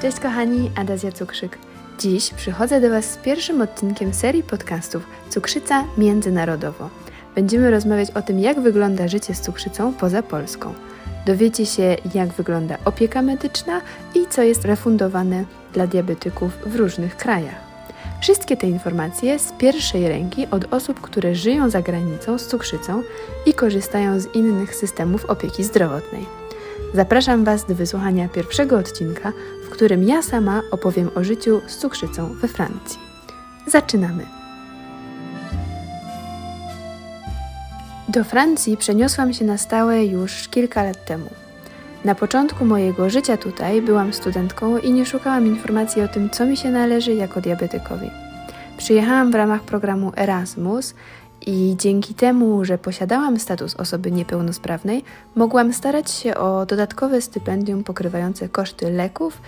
Cześć kochani, Adazja Cukrzyk. Dziś przychodzę do Was z pierwszym odcinkiem serii podcastów Cukrzyca Międzynarodowo. Będziemy rozmawiać o tym, jak wygląda życie z cukrzycą poza Polską. Dowiecie się, jak wygląda opieka medyczna i co jest refundowane dla diabetyków w różnych krajach. Wszystkie te informacje z pierwszej ręki od osób, które żyją za granicą z cukrzycą i korzystają z innych systemów opieki zdrowotnej. Zapraszam Was do wysłuchania pierwszego odcinka, w którym ja sama opowiem o życiu z cukrzycą we Francji. Zaczynamy! Do Francji przeniosłam się na stałe już kilka lat temu. Na początku mojego życia tutaj byłam studentką i nie szukałam informacji o tym, co mi się należy jako diabetykowi. Przyjechałam w ramach programu Erasmus i dzięki temu, że posiadałam status osoby niepełnosprawnej, mogłam starać się o dodatkowe stypendium pokrywające koszty leków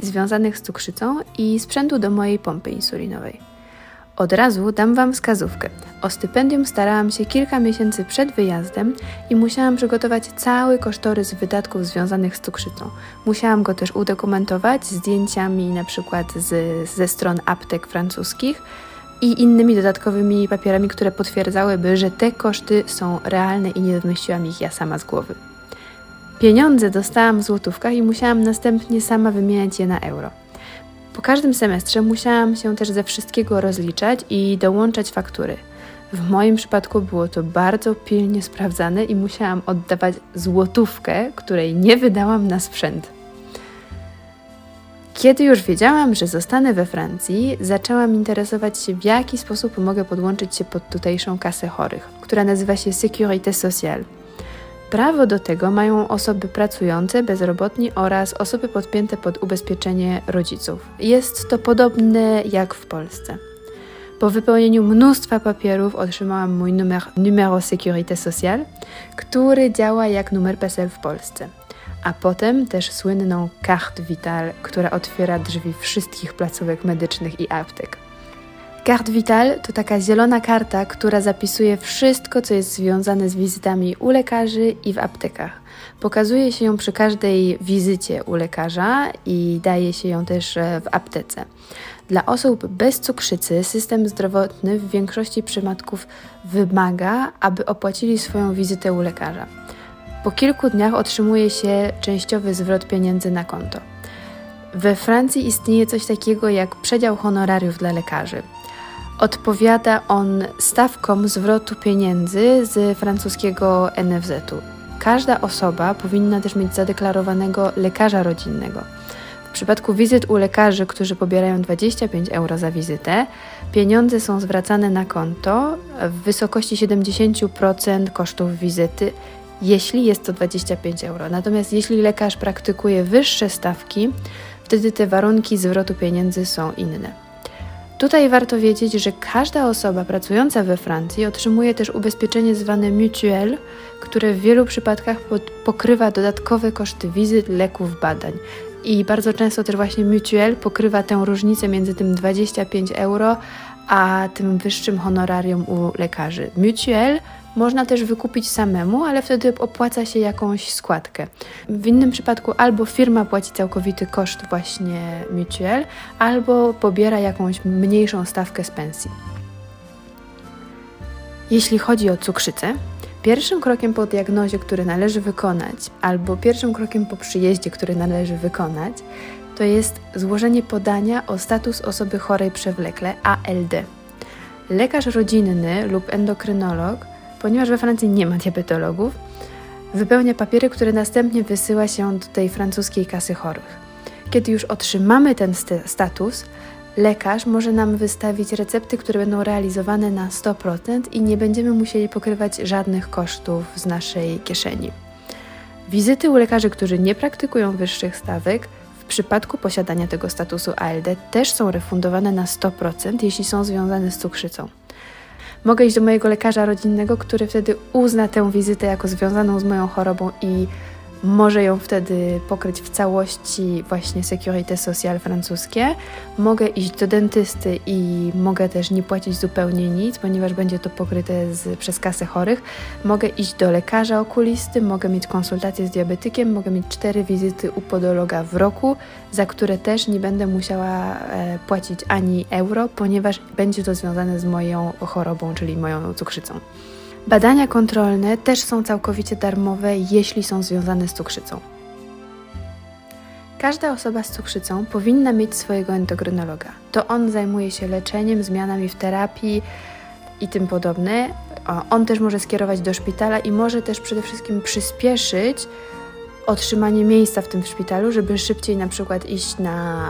związanych z cukrzycą i sprzętu do mojej pompy insulinowej. Od razu dam Wam wskazówkę. O stypendium starałam się kilka miesięcy przed wyjazdem i musiałam przygotować cały kosztorys wydatków związanych z cukrzycą. Musiałam go też udokumentować zdjęciami na przykład z, ze stron aptek francuskich i innymi dodatkowymi papierami, które potwierdzałyby, że te koszty są realne i nie wymyśliłam ich ja sama z głowy. Pieniądze dostałam w złotówkach i musiałam następnie sama wymieniać je na euro. Po każdym semestrze musiałam się też ze wszystkiego rozliczać i dołączać faktury. W moim przypadku było to bardzo pilnie sprawdzane i musiałam oddawać złotówkę, której nie wydałam na sprzęt. Kiedy już wiedziałam, że zostanę we Francji, zaczęłam interesować się, w jaki sposób mogę podłączyć się pod tutejszą kasę chorych, która nazywa się Sécurité Sociale. Prawo do tego mają osoby pracujące, bezrobotni oraz osoby podpięte pod ubezpieczenie rodziców. Jest to podobne jak w Polsce. Po wypełnieniu mnóstwa papierów otrzymałam mój numer Numero Sécurité Sociale, który działa jak numer PESEL w Polsce. A potem też słynną Carte Vitale, która otwiera drzwi wszystkich placówek medycznych i aptek. Carte Vital to taka zielona karta, która zapisuje wszystko, co jest związane z wizytami u lekarzy i w aptekach. Pokazuje się ją przy każdej wizycie u lekarza i daje się ją też e, w aptece. Dla osób bez cukrzycy system zdrowotny w większości przypadków wymaga, aby opłacili swoją wizytę u lekarza. Po kilku dniach otrzymuje się częściowy zwrot pieniędzy na konto. We Francji istnieje coś takiego jak przedział honorariów dla lekarzy. Odpowiada on stawkom zwrotu pieniędzy z francuskiego NFZ-u. Każda osoba powinna też mieć zadeklarowanego lekarza rodzinnego. W przypadku wizyt u lekarzy, którzy pobierają 25 euro za wizytę, pieniądze są zwracane na konto w wysokości 70% kosztów wizyty, jeśli jest to 25 euro. Natomiast jeśli lekarz praktykuje wyższe stawki, wtedy te warunki zwrotu pieniędzy są inne. Tutaj warto wiedzieć, że każda osoba pracująca we Francji otrzymuje też ubezpieczenie zwane mutuel, które w wielu przypadkach pokrywa dodatkowe koszty wizyt, leków, badań. I bardzo często też właśnie mutuel pokrywa tę różnicę między tym 25 euro a tym wyższym honorarium u lekarzy. Mutuel można też wykupić samemu, ale wtedy opłaca się jakąś składkę. W innym przypadku albo firma płaci całkowity koszt właśnie mutuel, albo pobiera jakąś mniejszą stawkę z pensji. Jeśli chodzi o cukrzycę, pierwszym krokiem po diagnozie, który należy wykonać, albo pierwszym krokiem po przyjeździe, który należy wykonać, to jest złożenie podania o status osoby chorej przewlekle ALD. Lekarz rodzinny lub endokrynolog Ponieważ we Francji nie ma diabetologów, wypełnia papiery, które następnie wysyła się do tej francuskiej kasy chorych. Kiedy już otrzymamy ten status, lekarz może nam wystawić recepty, które będą realizowane na 100% i nie będziemy musieli pokrywać żadnych kosztów z naszej kieszeni. Wizyty u lekarzy, którzy nie praktykują wyższych stawek, w przypadku posiadania tego statusu ALD też są refundowane na 100%, jeśli są związane z cukrzycą. Mogę iść do mojego lekarza rodzinnego, który wtedy uzna tę wizytę jako związaną z moją chorobą i może ją wtedy pokryć w całości właśnie Sécurité Sociale francuskie. Mogę iść do dentysty i mogę też nie płacić zupełnie nic, ponieważ będzie to pokryte z, przez kasę chorych. Mogę iść do lekarza okulisty, mogę mieć konsultację z diabetykiem, mogę mieć cztery wizyty u podologa w roku, za które też nie będę musiała e, płacić ani euro, ponieważ będzie to związane z moją chorobą, czyli moją cukrzycą. Badania kontrolne też są całkowicie darmowe, jeśli są związane z cukrzycą. Każda osoba z cukrzycą powinna mieć swojego endokrynologa. To on zajmuje się leczeniem, zmianami w terapii i tym podobne. On też może skierować do szpitala i może też przede wszystkim przyspieszyć otrzymanie miejsca w tym szpitalu, żeby szybciej na przykład iść na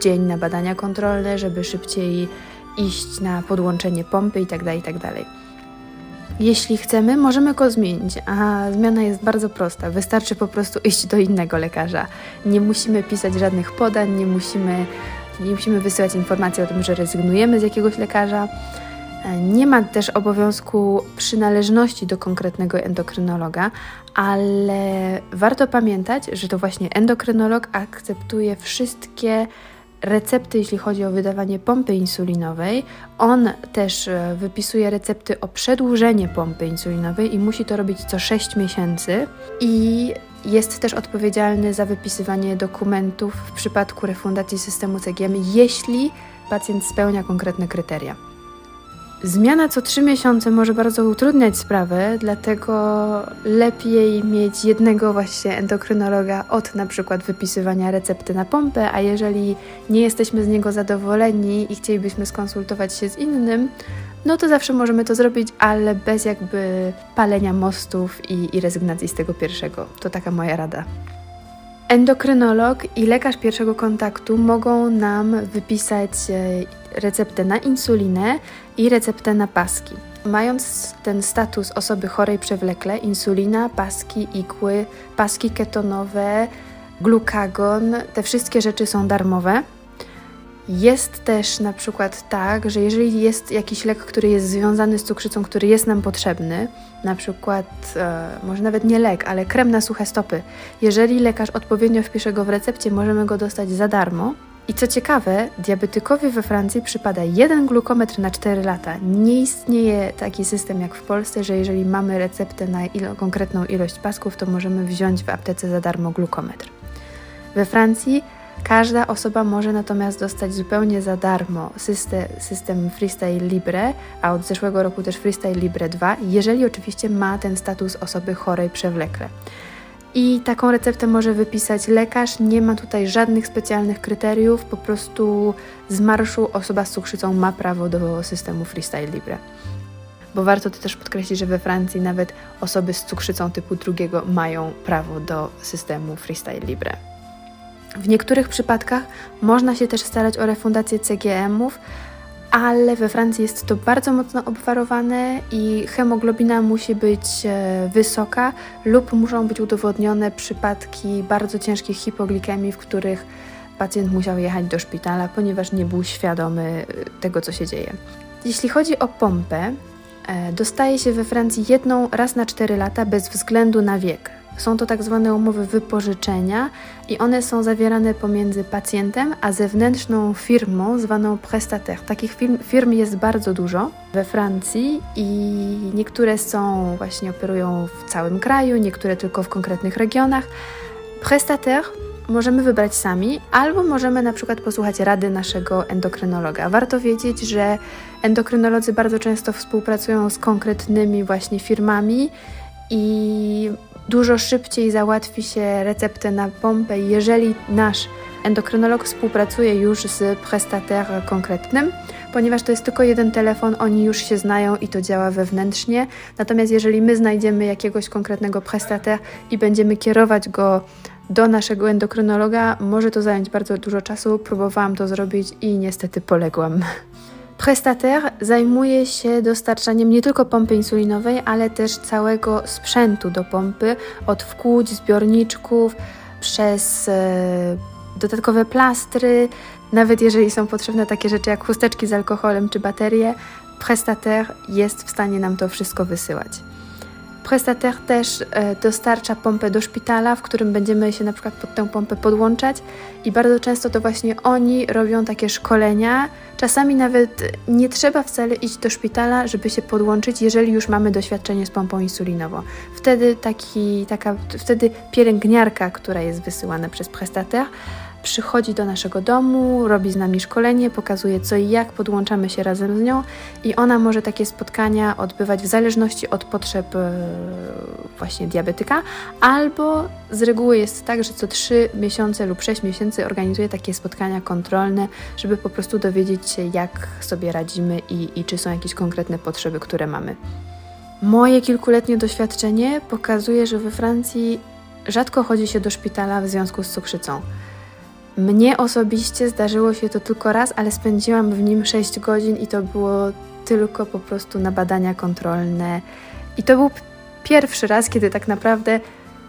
dzień na badania kontrolne, żeby szybciej iść na podłączenie pompy itd. Tak itd. Jeśli chcemy, możemy go zmienić, a zmiana jest bardzo prosta. Wystarczy po prostu iść do innego lekarza. Nie musimy pisać żadnych podań, nie musimy, nie musimy wysyłać informacji o tym, że rezygnujemy z jakiegoś lekarza. Nie ma też obowiązku przynależności do konkretnego endokrynologa, ale warto pamiętać, że to właśnie endokrynolog akceptuje wszystkie recepty, jeśli chodzi o wydawanie pompy insulinowej. On też e, wypisuje recepty o przedłużenie pompy insulinowej i musi to robić co 6 miesięcy. I jest też odpowiedzialny za wypisywanie dokumentów w przypadku refundacji systemu CGM, jeśli pacjent spełnia konkretne kryteria. Zmiana co trzy miesiące może bardzo utrudniać sprawę, dlatego lepiej mieć jednego właśnie endokrynologa od na przykład wypisywania recepty na pompę, a jeżeli nie jesteśmy z niego zadowoleni i chcielibyśmy skonsultować się z innym, no to zawsze możemy to zrobić, ale bez jakby palenia mostów i, i rezygnacji z tego pierwszego. To taka moja rada. Endokrynolog i lekarz pierwszego kontaktu mogą nam wypisać e, receptę na insulinę i receptę na paski. Mając ten status osoby chorej przewlekle, insulina, paski, igły, paski ketonowe, glukagon, te wszystkie rzeczy są darmowe. Jest też na przykład tak, że jeżeli jest jakiś lek, który jest związany z cukrzycą, który jest nam potrzebny, na przykład e, może nawet nie lek, ale krem na suche stopy, jeżeli lekarz odpowiednio wpisze go w recepcie, możemy go dostać za darmo. I co ciekawe, diabetykowi we Francji przypada jeden glukometr na 4 lata. Nie istnieje taki system jak w Polsce, że jeżeli mamy receptę na ilo konkretną ilość pasków, to możemy wziąć w aptece za darmo glukometr. We Francji Każda osoba może natomiast dostać zupełnie za darmo system, system Freestyle Libre, a od zeszłego roku też Freestyle Libre 2, jeżeli oczywiście ma ten status osoby chorej przewlekle. I taką receptę może wypisać lekarz, nie ma tutaj żadnych specjalnych kryteriów, po prostu z marszu osoba z cukrzycą ma prawo do systemu Freestyle Libre. Bo warto to też podkreślić, że we Francji nawet osoby z cukrzycą typu drugiego mają prawo do systemu Freestyle Libre. W niektórych przypadkach można się też starać o refundację CGM-ów, ale we Francji jest to bardzo mocno obwarowane i hemoglobina musi być e, wysoka lub muszą być udowodnione przypadki bardzo ciężkich hipoglikemii, w których pacjent musiał jechać do szpitala, ponieważ nie był świadomy e, tego, co się dzieje. Jeśli chodzi o pompę, dostaje się we Francji jedną raz na 4 lata bez względu na wiek. Są to tak zwane umowy wypożyczenia i one są zawierane pomiędzy pacjentem a zewnętrzną firmą zwaną prestataire. Takich firm, firm jest bardzo dużo we Francji i niektóre są właśnie operują w całym kraju, niektóre tylko w konkretnych regionach. Prestataire możemy wybrać sami, albo możemy na przykład posłuchać rady naszego endokrynologa. Warto wiedzieć, że endokrynolodzy bardzo często współpracują z konkretnymi właśnie firmami i dużo szybciej załatwi się receptę na pompę, jeżeli nasz endokrynolog współpracuje już z prestataire konkretnym, ponieważ to jest tylko jeden telefon, oni już się znają i to działa wewnętrznie. Natomiast jeżeli my znajdziemy jakiegoś konkretnego prestataire i będziemy kierować go do naszego endokrynologa, może to zająć bardzo dużo czasu. Próbowałam to zrobić i niestety poległam. Prestataire zajmuje się dostarczaniem nie tylko pompy insulinowej, ale też całego sprzętu do pompy, od wkłuć, zbiorniczków, przez e, dodatkowe plastry, nawet jeżeli są potrzebne takie rzeczy jak chusteczki z alkoholem czy baterie, Prestataire jest w stanie nam to wszystko wysyłać. Prestataire też e, dostarcza pompę do szpitala, w którym będziemy się na przykład pod tę pompę podłączać i bardzo często to właśnie oni robią takie szkolenia. Czasami nawet nie trzeba wcale iść do szpitala, żeby się podłączyć, jeżeli już mamy doświadczenie z pompą insulinową. Wtedy, taki, taka, wtedy pielęgniarka, która jest wysyłana przez prestataire, przychodzi do naszego domu, robi z nami szkolenie, pokazuje co i jak, podłączamy się razem z nią i ona może takie spotkania odbywać w zależności od potrzeb e, właśnie diabetyka, albo z reguły jest tak, że co 3 miesiące lub 6 miesięcy organizuje takie spotkania kontrolne, żeby po prostu dowiedzieć się, jak sobie radzimy i, i czy są jakieś konkretne potrzeby, które mamy. Moje kilkuletnie doświadczenie pokazuje, że we Francji rzadko chodzi się do szpitala w związku z cukrzycą. Mnie osobiście zdarzyło się to tylko raz, ale spędziłam w nim 6 godzin i to było tylko po prostu na badania kontrolne. I to był pierwszy raz, kiedy tak naprawdę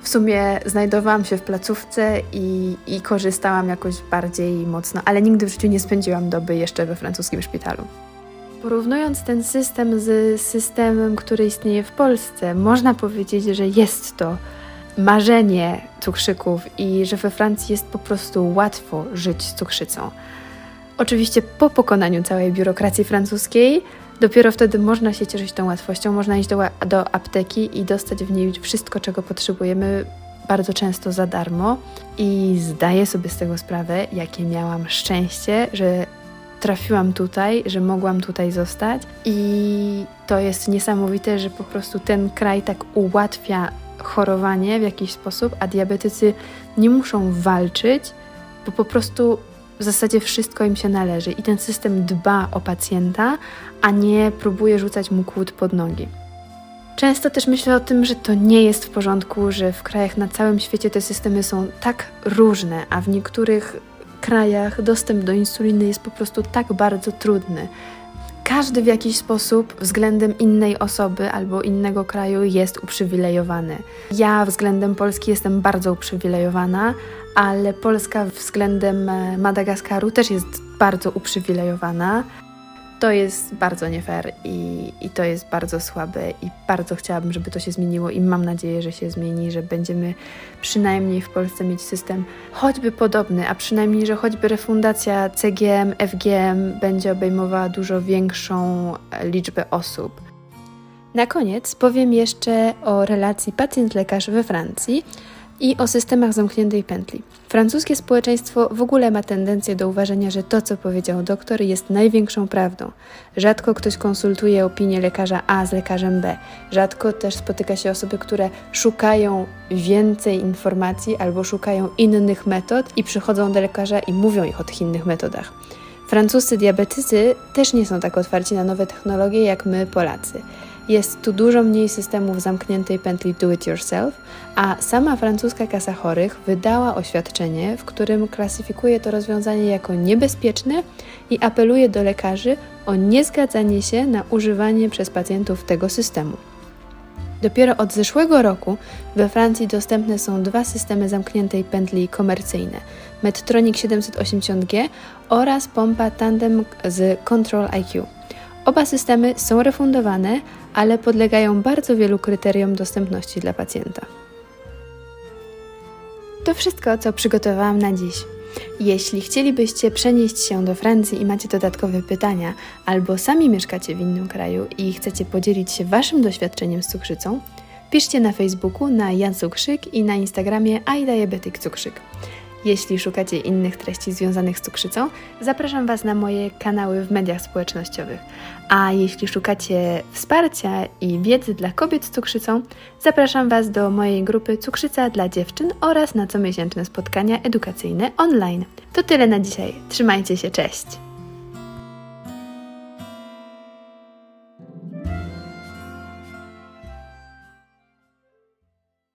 w sumie znajdowałam się w placówce i, i korzystałam jakoś bardziej mocno, ale nigdy w życiu nie spędziłam doby jeszcze we francuskim szpitalu. Porównując ten system z systemem, który istnieje w Polsce, można powiedzieć, że jest to marzenie cukrzyków i że we Francji jest po prostu łatwo żyć z cukrzycą. Oczywiście po pokonaniu całej biurokracji francuskiej, dopiero wtedy można się cieszyć tą łatwością, można iść do, do apteki i dostać w niej wszystko, czego potrzebujemy, bardzo często za darmo. I zdaję sobie z tego sprawę, jakie miałam szczęście, że trafiłam tutaj, że mogłam tutaj zostać. I to jest niesamowite, że po prostu ten kraj tak ułatwia chorowanie w jakiś sposób, a diabetycy nie muszą walczyć, bo po prostu w zasadzie wszystko im się należy i ten system dba o pacjenta, a nie próbuje rzucać mu kłód pod nogi. Często też myślę o tym, że to nie jest w porządku, że w krajach na całym świecie te systemy są tak różne, a w niektórych krajach dostęp do insuliny jest po prostu tak bardzo trudny, każdy w jakiś sposób względem innej osoby albo innego kraju jest uprzywilejowany. Ja względem Polski jestem bardzo uprzywilejowana, ale Polska względem e, Madagaskaru też jest bardzo uprzywilejowana to jest bardzo nie fair i, i to jest bardzo słabe i bardzo chciałabym, żeby to się zmieniło i mam nadzieję, że się zmieni, że będziemy przynajmniej w Polsce mieć system choćby podobny, a przynajmniej, że choćby refundacja CGM, FGM będzie obejmowała dużo większą liczbę osób. Na koniec powiem jeszcze o relacji pacjent-lekarz we Francji, i o systemach zamkniętej pętli. Francuskie społeczeństwo w ogóle ma tendencję do uważania, że to, co powiedział doktor, jest największą prawdą. Rzadko ktoś konsultuje opinię lekarza A z lekarzem B. Rzadko też spotyka się osoby, które szukają więcej informacji albo szukają innych metod i przychodzą do lekarza i mówią ich o tych innych metodach. Francuscy diabetycy też nie są tak otwarci na nowe technologie jak my, Polacy. Jest tu dużo mniej systemów zamkniętej pętli do it yourself, a sama francuska kasa chorych wydała oświadczenie, w którym klasyfikuje to rozwiązanie jako niebezpieczne i apeluje do lekarzy o niezgadzanie się na używanie przez pacjentów tego systemu. Dopiero od zeszłego roku we Francji dostępne są dwa systemy zamkniętej pętli komercyjne: Medtronic 780G oraz pompa Tandem z Control IQ. Oba systemy są refundowane, ale podlegają bardzo wielu kryteriom dostępności dla pacjenta. To wszystko, co przygotowałam na dziś. Jeśli chcielibyście przenieść się do Francji i macie dodatkowe pytania, albo sami mieszkacie w innym kraju i chcecie podzielić się Waszym doświadczeniem z cukrzycą, piszcie na Facebooku na Jan Cukrzyk i na Instagramie iDiabetic Cukrzyk. Jeśli szukacie innych treści związanych z cukrzycą, zapraszam Was na moje kanały w mediach społecznościowych. A jeśli szukacie wsparcia i wiedzy dla kobiet z cukrzycą, zapraszam Was do mojej grupy Cukrzyca dla dziewczyn oraz na comiesięczne spotkania edukacyjne online. To tyle na dzisiaj. Trzymajcie się, cześć!